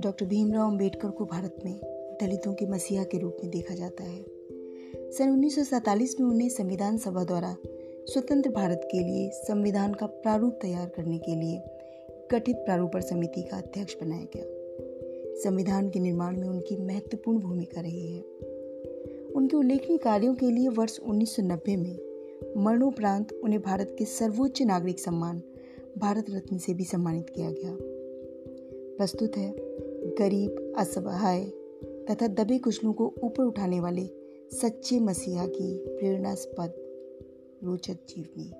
Doctor Bhimrao Ambedkar को भारत में दलितों के मसीहा के रूप में देखा जाता है। सन उन्नीस सौ सैंतालीस में उन्हें संविधान सभा द्वारा स्वतंत्र भारत के लिए संविधान का प्रारूप तैयार करने के लिए गठित प्रारूपण समिति का अध्यक्ष बनाया गया। संविधान के निर्माण में उनकी महत्वपूर्ण भूमिका रही है। उनके उल्लेखनीय कार्यों के लिए वर्ष 1990 में मरणोपरांत उन्हें भारत के सर्वोच्च नागरिक सम्मान, भारत रत्न से भी सम्मानित किया गया। प्रस्तुत है गरीब, असहाय तथा दबे कुचलों को ऊपर उठाने वाले सच्चे मसीहा की प्रेरणास्पद रोचक जीवनी।